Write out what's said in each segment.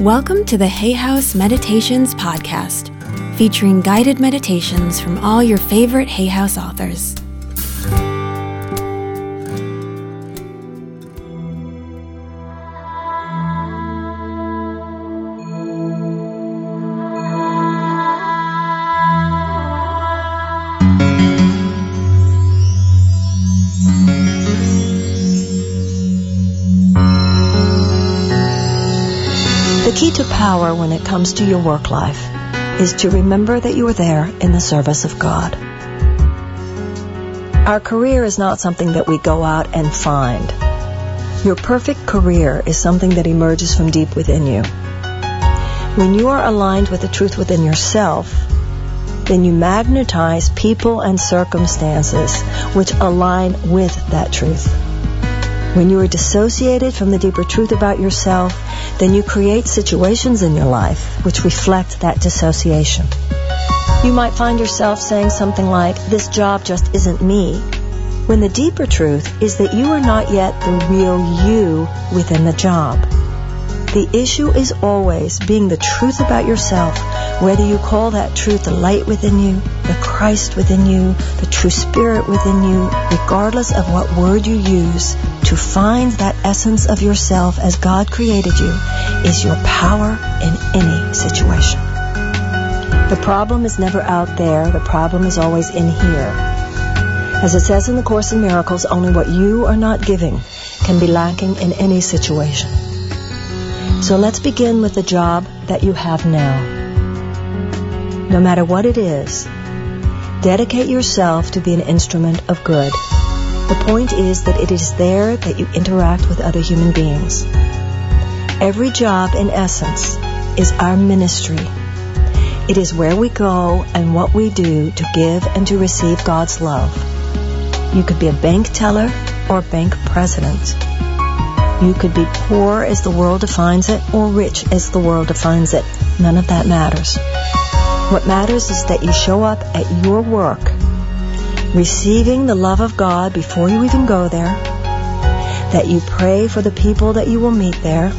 Welcome to the Hay House Meditations Podcast, featuring guided meditations from all your favorite Hay House authors. When it comes to your work life is to remember that you are there in the service of God. Our career is not something that we go out and find. Your perfect career is something that emerges from deep within you. When you are aligned with the truth within yourself, then you magnetize people and circumstances which align with that truth. When you are dissociated from the deeper truth about yourself, then you create situations in your life which reflect that dissociation. You might find yourself saying something like, this job just isn't me, when the deeper truth is that you are not yet the real you within the job. The issue is always being the truth about yourself, whether you call that truth the light within you, the Christ within you, the true spirit within you, regardless of what word you use, to find that essence of yourself as God created you is your power in any situation. The problem is never out there. The problem is always in here. As it says in the Course in Miracles, only what you are not giving can be lacking in any situation. So let's begin with the job that you have now. No matter what it is, dedicate yourself to be an instrument of good. The point is that it is there that you interact with other human beings. Every job, in essence, is our ministry. It is where we go and what we do to give and to receive God's love. You could be a bank teller or bank president. You could be poor as the world defines it or rich as the world defines it. None of that matters. What matters is that you show up at your work receiving the love of God before you even go there, that you pray for the people that you will meet there,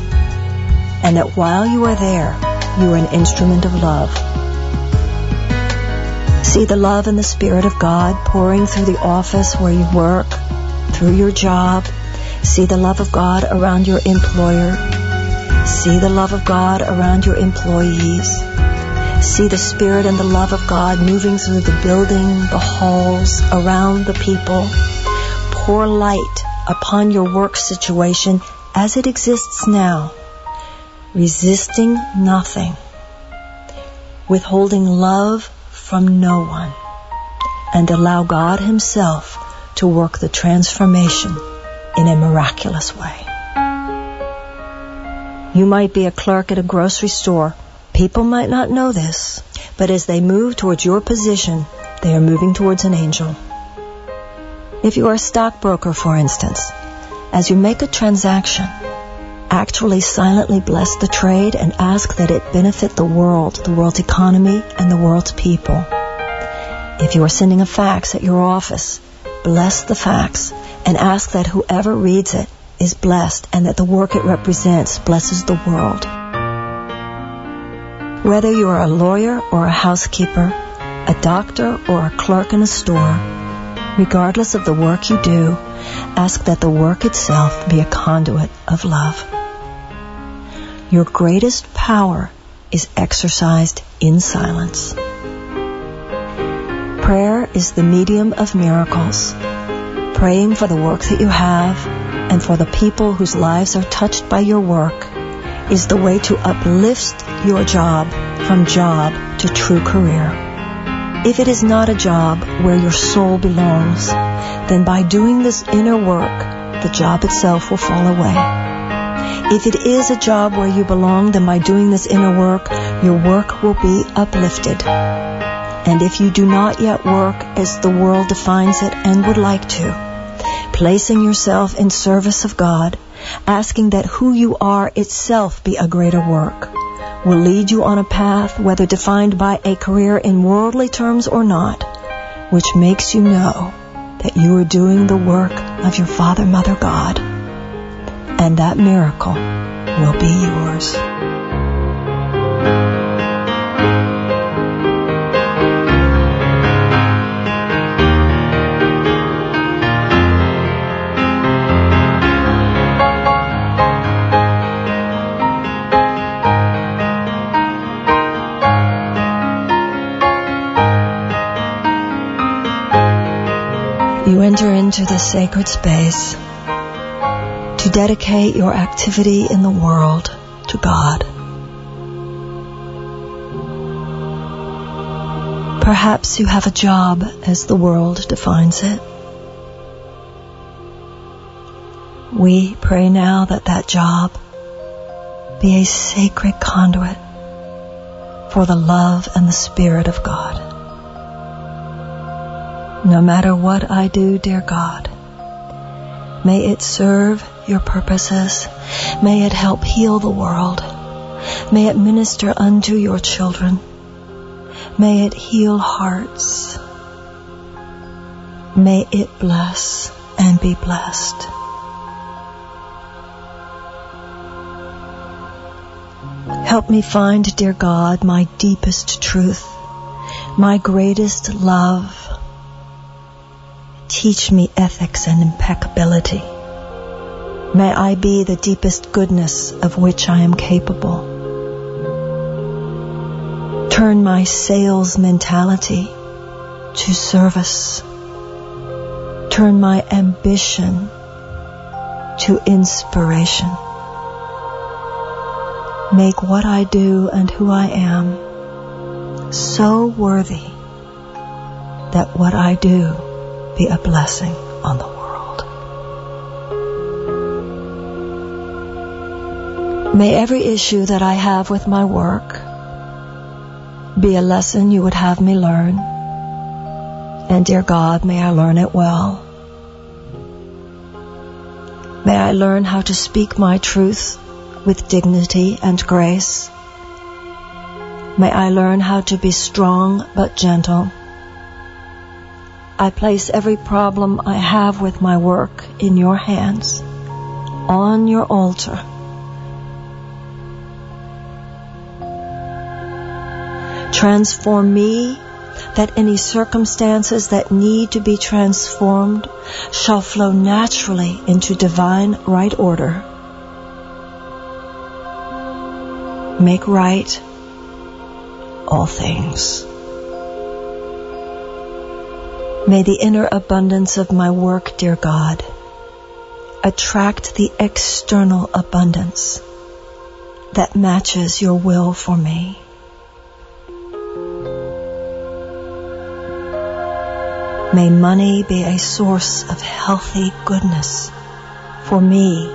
and that while you are there, you are an instrument of love. See the love and the Spirit of God pouring through the office where you work, through your job. See the love of God around your employer. See the love of God around your employees see the Spirit and the love of God moving through the building, the halls, around the people. Pour light upon your work situation as it exists now, resisting nothing, withholding love from no one, and allow God Himself to work the transformation in a miraculous way. You might be a clerk at a grocery store People might not know this, but as they move towards your position, they are moving towards an angel. If you are a stockbroker, for instance, as you make a transaction, actually silently bless the trade and ask that it benefit the world, the world's economy, and the world's people. If you are sending a fax at your office, bless the fax and ask that whoever reads it is blessed and that the work it represents blesses the world. Whether you are a lawyer or a housekeeper, a doctor or a clerk in a store, regardless of the work you do, ask that the work itself be a conduit of love. Your greatest power is exercised in silence. Prayer is the medium of miracles. Praying for the work that you have and for the people whose lives are touched by your work is the way to uplift your job from job to true career. If it is not a job where your soul belongs, then by doing this inner work, the job itself will fall away. If it is a job where you belong, then by doing this inner work, your work will be uplifted. And if you do not yet work as the world defines it and would like to, placing yourself in service of God, asking that who you are itself be a greater work, will lead you on a path, whether defined by a career in worldly terms or not, which makes you know that you are doing the work of your Father, Mother, God. And that miracle will be yours. Enter into the sacred space to dedicate your activity in the world to God. Perhaps you have a job as the world defines it. We pray now that that job be a sacred conduit for the love and the Spirit of God. No matter what I do, dear God, may it serve your purposes. May it help heal the world. May it minister unto your children. May it heal hearts. May it bless and be blessed. Help me find, dear God, my deepest truth, my greatest love. Teach me ethics and impeccability. May I be the deepest goodness of which I am capable. Turn my sales mentality to service. Turn my ambition to inspiration. Make what I do and who I am so worthy that what I do be a blessing on the world. May every issue that I have with my work be a lesson you would have me learn. And dear God, may I learn it well. May I learn how to speak my truth with dignity and grace. May I learn how to be strong but gentle. I place every problem I have with my work in your hands, on your altar. Transform me that any circumstances that need to be transformed shall flow naturally into divine right order make right all things. May the inner abundance of my work, dear God, attract the external abundance that matches your will for me. May money be a source of healthy goodness for me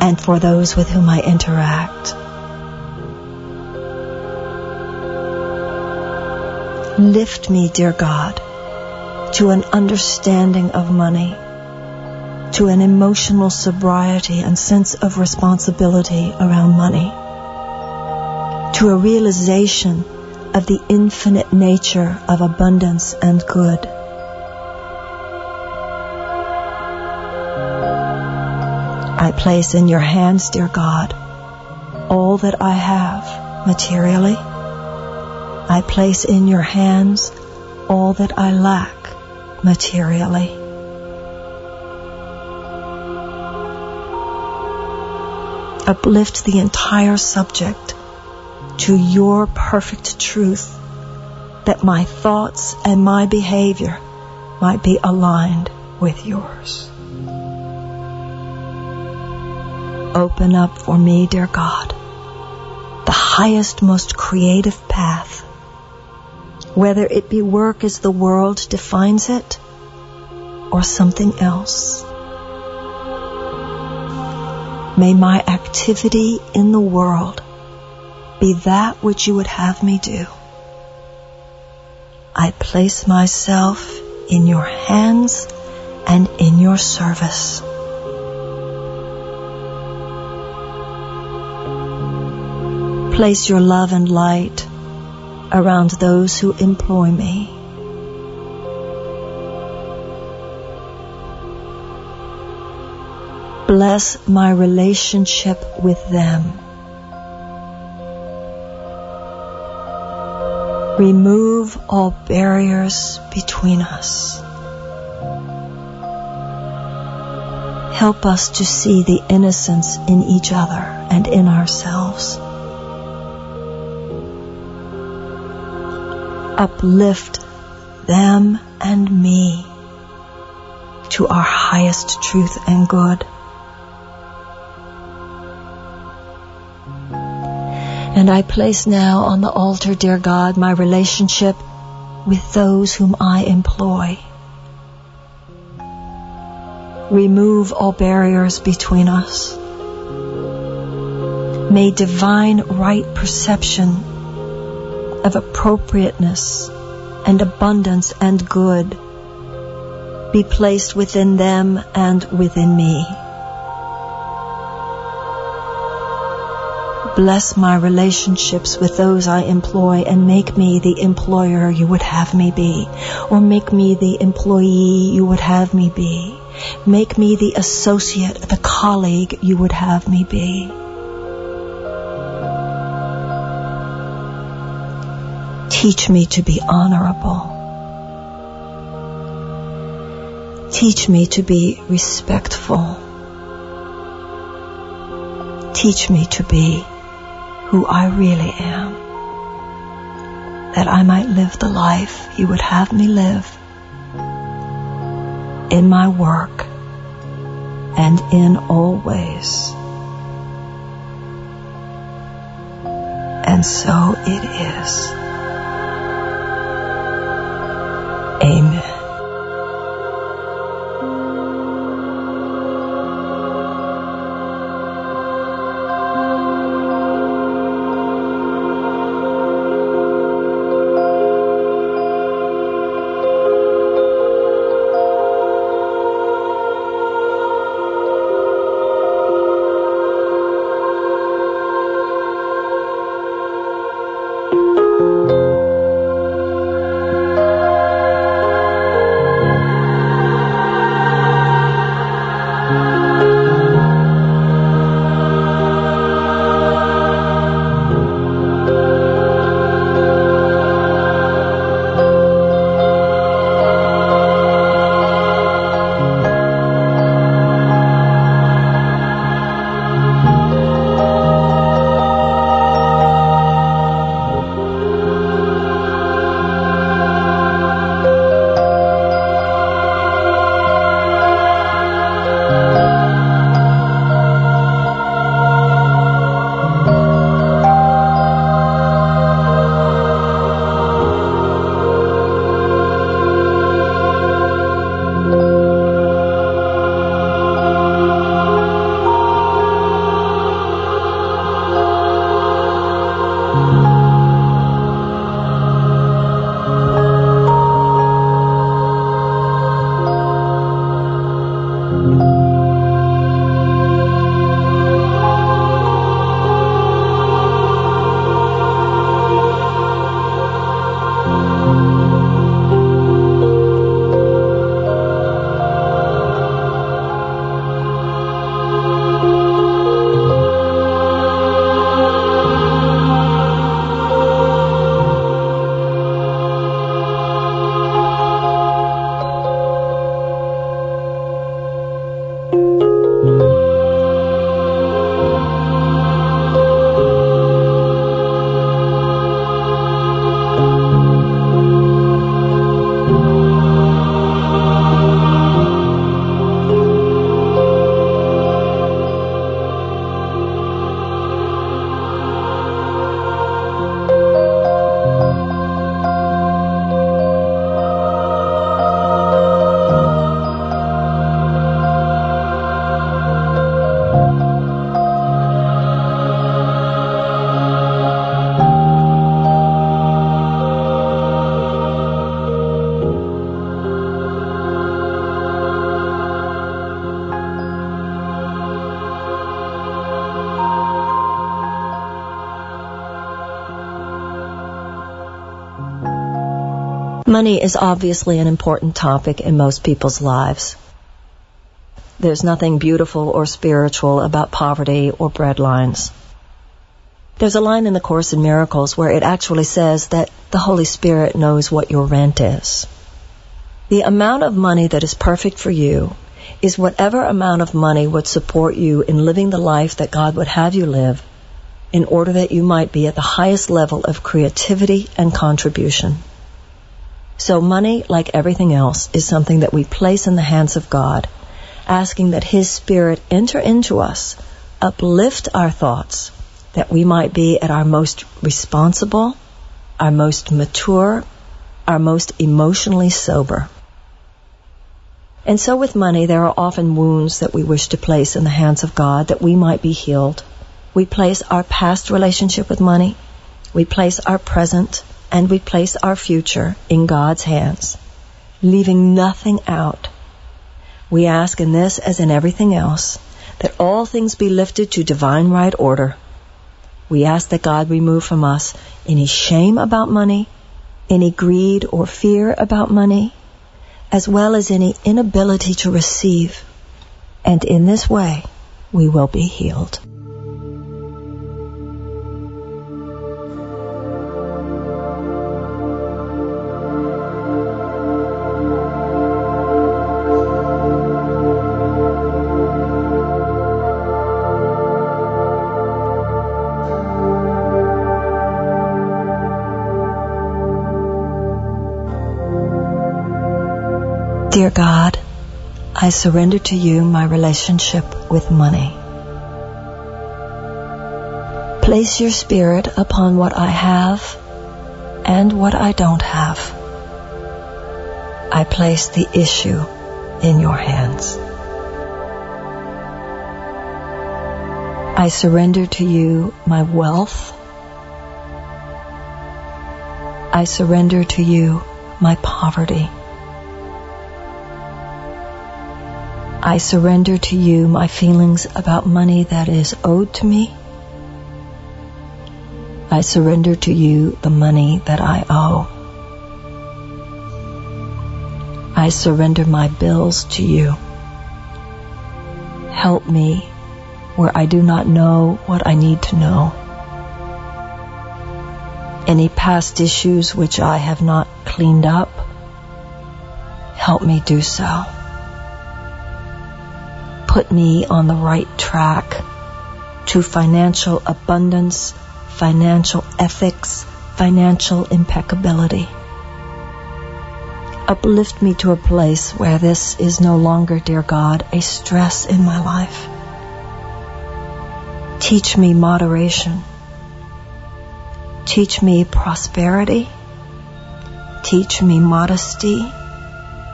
and for those with whom I interact. Lift me, dear God, to an understanding of money, to an emotional sobriety and sense of responsibility around money, to a realization of the infinite nature of abundance and good. I place in your hands, dear God, all that I have materially. I place in your hands all that I lack materially. Uplift the entire subject to your perfect truth that my thoughts and my behavior might be aligned with yours. open up for me, dear God, the highest, most creative path, whether it be work as the world defines it or something else. May my activity in the world be that which you would have me do. I place myself in your hands and in your service. Place your love and light around those who employ me. Bless my relationship with them. Remove all barriers between us. Help us to see the innocence in each other and in ourselves. Uplift them and me to our highest truth and good. And I place now on the altar, dear God, my relationship with those whom I employ. Remove all barriers between us. May divine right perception of appropriateness and abundance and good be placed within them and within me. Bless my relationships with those I employ and make me the employer you would have me be, or make me the employee you would have me be. Make me the associate, the colleague you would have me be. Teach me to be honorable. Teach me to be respectful. Teach me to be who I really am, that I might live the life you would have me live in my work and in all ways. And so it is. Amen. Money is obviously an important topic in most people's lives. There's nothing beautiful or spiritual about poverty or breadlines. There's a line in the Course in Miracles where it actually says that the Holy Spirit knows what your rent is. The amount of money that is perfect for you is whatever amount of money would support you in living the life that God would have you live in order that you might be at the highest level of creativity and contribution. So money, like everything else, is something that we place in the hands of God, asking that His Spirit enter into us, uplift our thoughts, that we might be at our most responsible, our most mature, our most emotionally sober. And so with money, there are often wounds that we wish to place in the hands of God that we might be healed. We place our past relationship with money, we place our present, and we place our future in God's hands, leaving nothing out. We ask in this as in everything else that all things be lifted to divine right order. We ask that God remove from us any shame about money, any greed or fear about money, as well as any inability to receive. And in this way, we will be healed. I surrender to you my relationship with money. Place your spirit upon what I have and what I don't have. I place the issue in your hands. I surrender to you my wealth. I surrender to you my poverty. I surrender to you my feelings about money that is owed to me. I surrender to you the money that I owe. I surrender my bills to you. Help me where I do not know what I need to know. Any past issues which I have not cleaned up, help me do so put me on the right track to financial abundance, financial ethics, financial impeccability. Uplift me to a place where this is no longer, dear God, a stress in my life. Teach me moderation. Teach me prosperity. Teach me modesty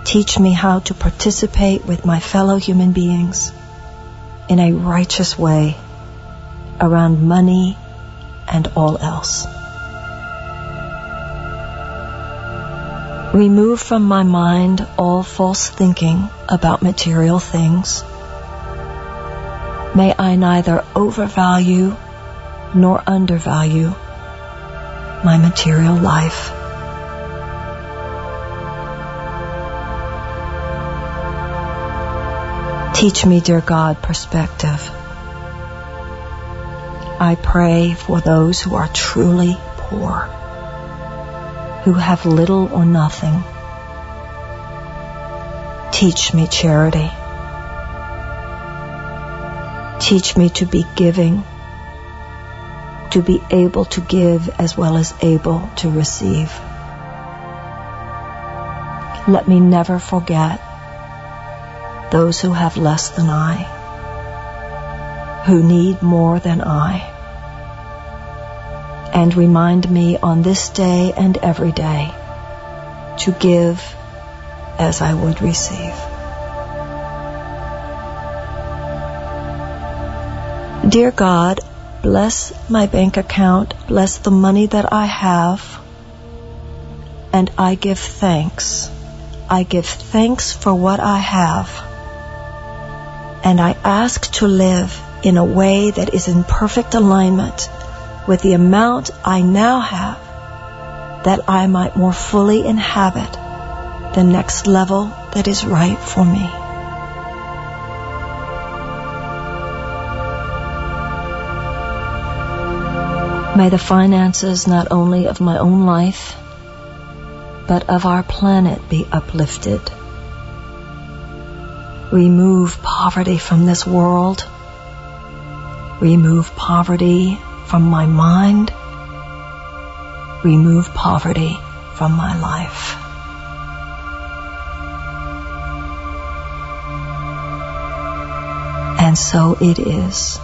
Teach me how to participate with my fellow human beings in a righteous way around money and all else. Remove from my mind all false thinking about material things. May I neither overvalue nor undervalue my material life. Teach me, dear God, perspective. I pray for those who are truly poor, who have little or nothing. Teach me charity. Teach me to be giving, to be able to give as well as able to receive. Let me never forget those who have less than I, who need more than I. And remind me on this day and every day to give as I would receive. Dear God, bless my bank account, bless the money that I have, and I give thanks. I give thanks for what I have and I ask to live in a way that is in perfect alignment with the amount I now have, that I might more fully inhabit the next level that is right for me. May the finances not only of my own life, but of our planet be uplifted remove poverty from this world, remove poverty from my mind, remove poverty from my life. And so it is.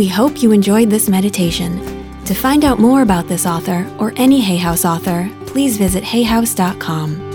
We hope you enjoyed this meditation. To find out more about this author or any Hay House author, please visit hayhouse.com.